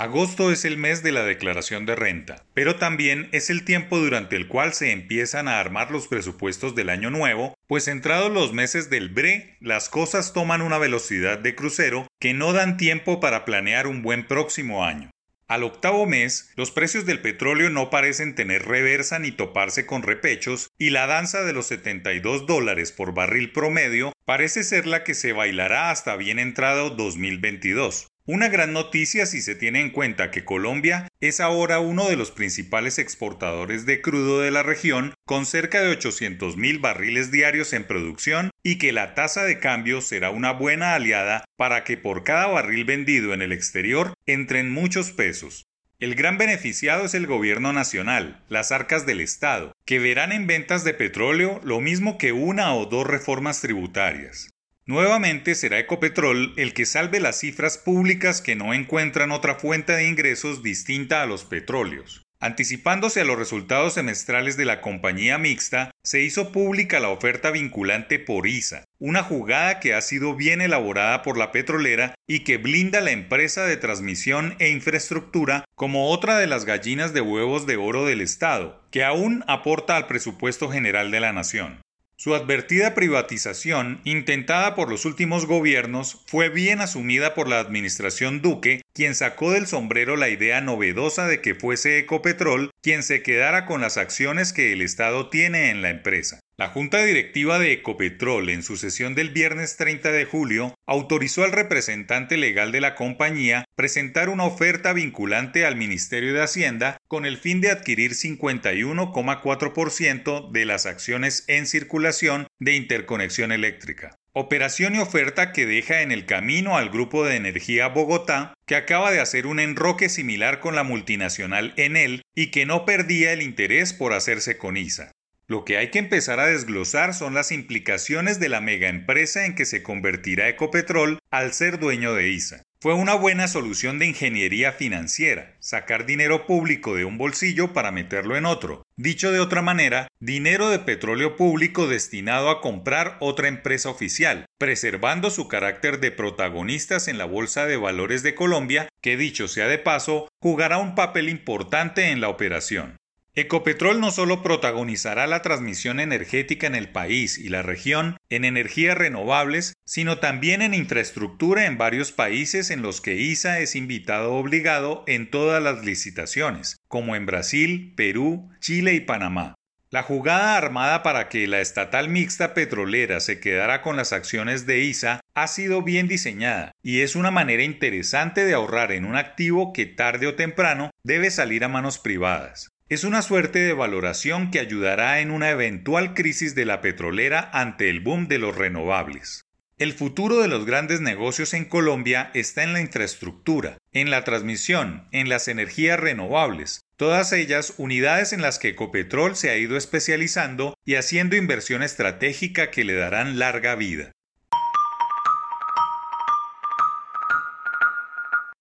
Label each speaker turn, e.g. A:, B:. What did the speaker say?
A: Agosto es el mes de la declaración de renta, pero también es el tiempo durante el cual se empiezan a armar los presupuestos del año nuevo, pues entrados los meses del BRE, las cosas toman una velocidad de crucero que no dan tiempo para planear un buen próximo año. Al octavo mes, los precios del petróleo no parecen tener reversa ni toparse con repechos, y la danza de los 72 dólares por barril promedio parece ser la que se bailará hasta bien entrado 2022. Una gran noticia si se tiene en cuenta que Colombia es ahora uno de los principales exportadores de crudo de la región, con cerca de 800 mil barriles diarios en producción, y que la tasa de cambio será una buena aliada para que por cada barril vendido en el exterior entren muchos pesos. El gran beneficiado es el gobierno nacional, las arcas del Estado, que verán en ventas de petróleo lo mismo que una o dos reformas tributarias. Nuevamente será Ecopetrol el que salve las cifras públicas que no encuentran otra fuente de ingresos distinta a los petróleos. Anticipándose a los resultados semestrales de la compañía mixta, se hizo pública la oferta vinculante por ISA, una jugada que ha sido bien elaborada por la petrolera y que blinda la empresa de transmisión e infraestructura como otra de las gallinas de huevos de oro del Estado, que aún aporta al presupuesto general de la nación. Su advertida privatización, intentada por los últimos gobiernos, fue bien asumida por la administración Duque, quien sacó del sombrero la idea novedosa de que fuese Ecopetrol quien se quedara con las acciones que el Estado tiene en la empresa. La Junta Directiva de Ecopetrol, en su sesión del viernes 30 de julio, autorizó al representante legal de la compañía presentar una oferta vinculante al Ministerio de Hacienda con el fin de adquirir 51,4% de las acciones en circulación de interconexión eléctrica. Operación y oferta que deja en el camino al Grupo de Energía Bogotá, que acaba de hacer un enroque similar con la multinacional Enel y que no perdía el interés por hacerse con ISA. Lo que hay que empezar a desglosar son las implicaciones de la megaempresa en que se convertirá Ecopetrol al ser dueño de ISA. Fue una buena solución de ingeniería financiera, sacar dinero público de un bolsillo para meterlo en otro. Dicho de otra manera, dinero de petróleo público destinado a comprar otra empresa oficial, preservando su carácter de protagonistas en la Bolsa de Valores de Colombia, que dicho sea de paso, jugará un papel importante en la operación. Ecopetrol no solo protagonizará la transmisión energética en el país y la región en energías renovables, sino también en infraestructura en varios países en los que ISA es invitado obligado en todas las licitaciones, como en Brasil, Perú, Chile y Panamá. La jugada armada para que la estatal mixta petrolera se quedara con las acciones de ISA ha sido bien diseñada y es una manera interesante de ahorrar en un activo que tarde o temprano debe salir a manos privadas. Es una suerte de valoración que ayudará en una eventual crisis de la petrolera ante el boom de los renovables. El futuro de los grandes negocios en Colombia está en la infraestructura, en la transmisión, en las energías renovables, todas ellas unidades en las que Ecopetrol se ha ido especializando y haciendo inversión estratégica que le darán larga vida.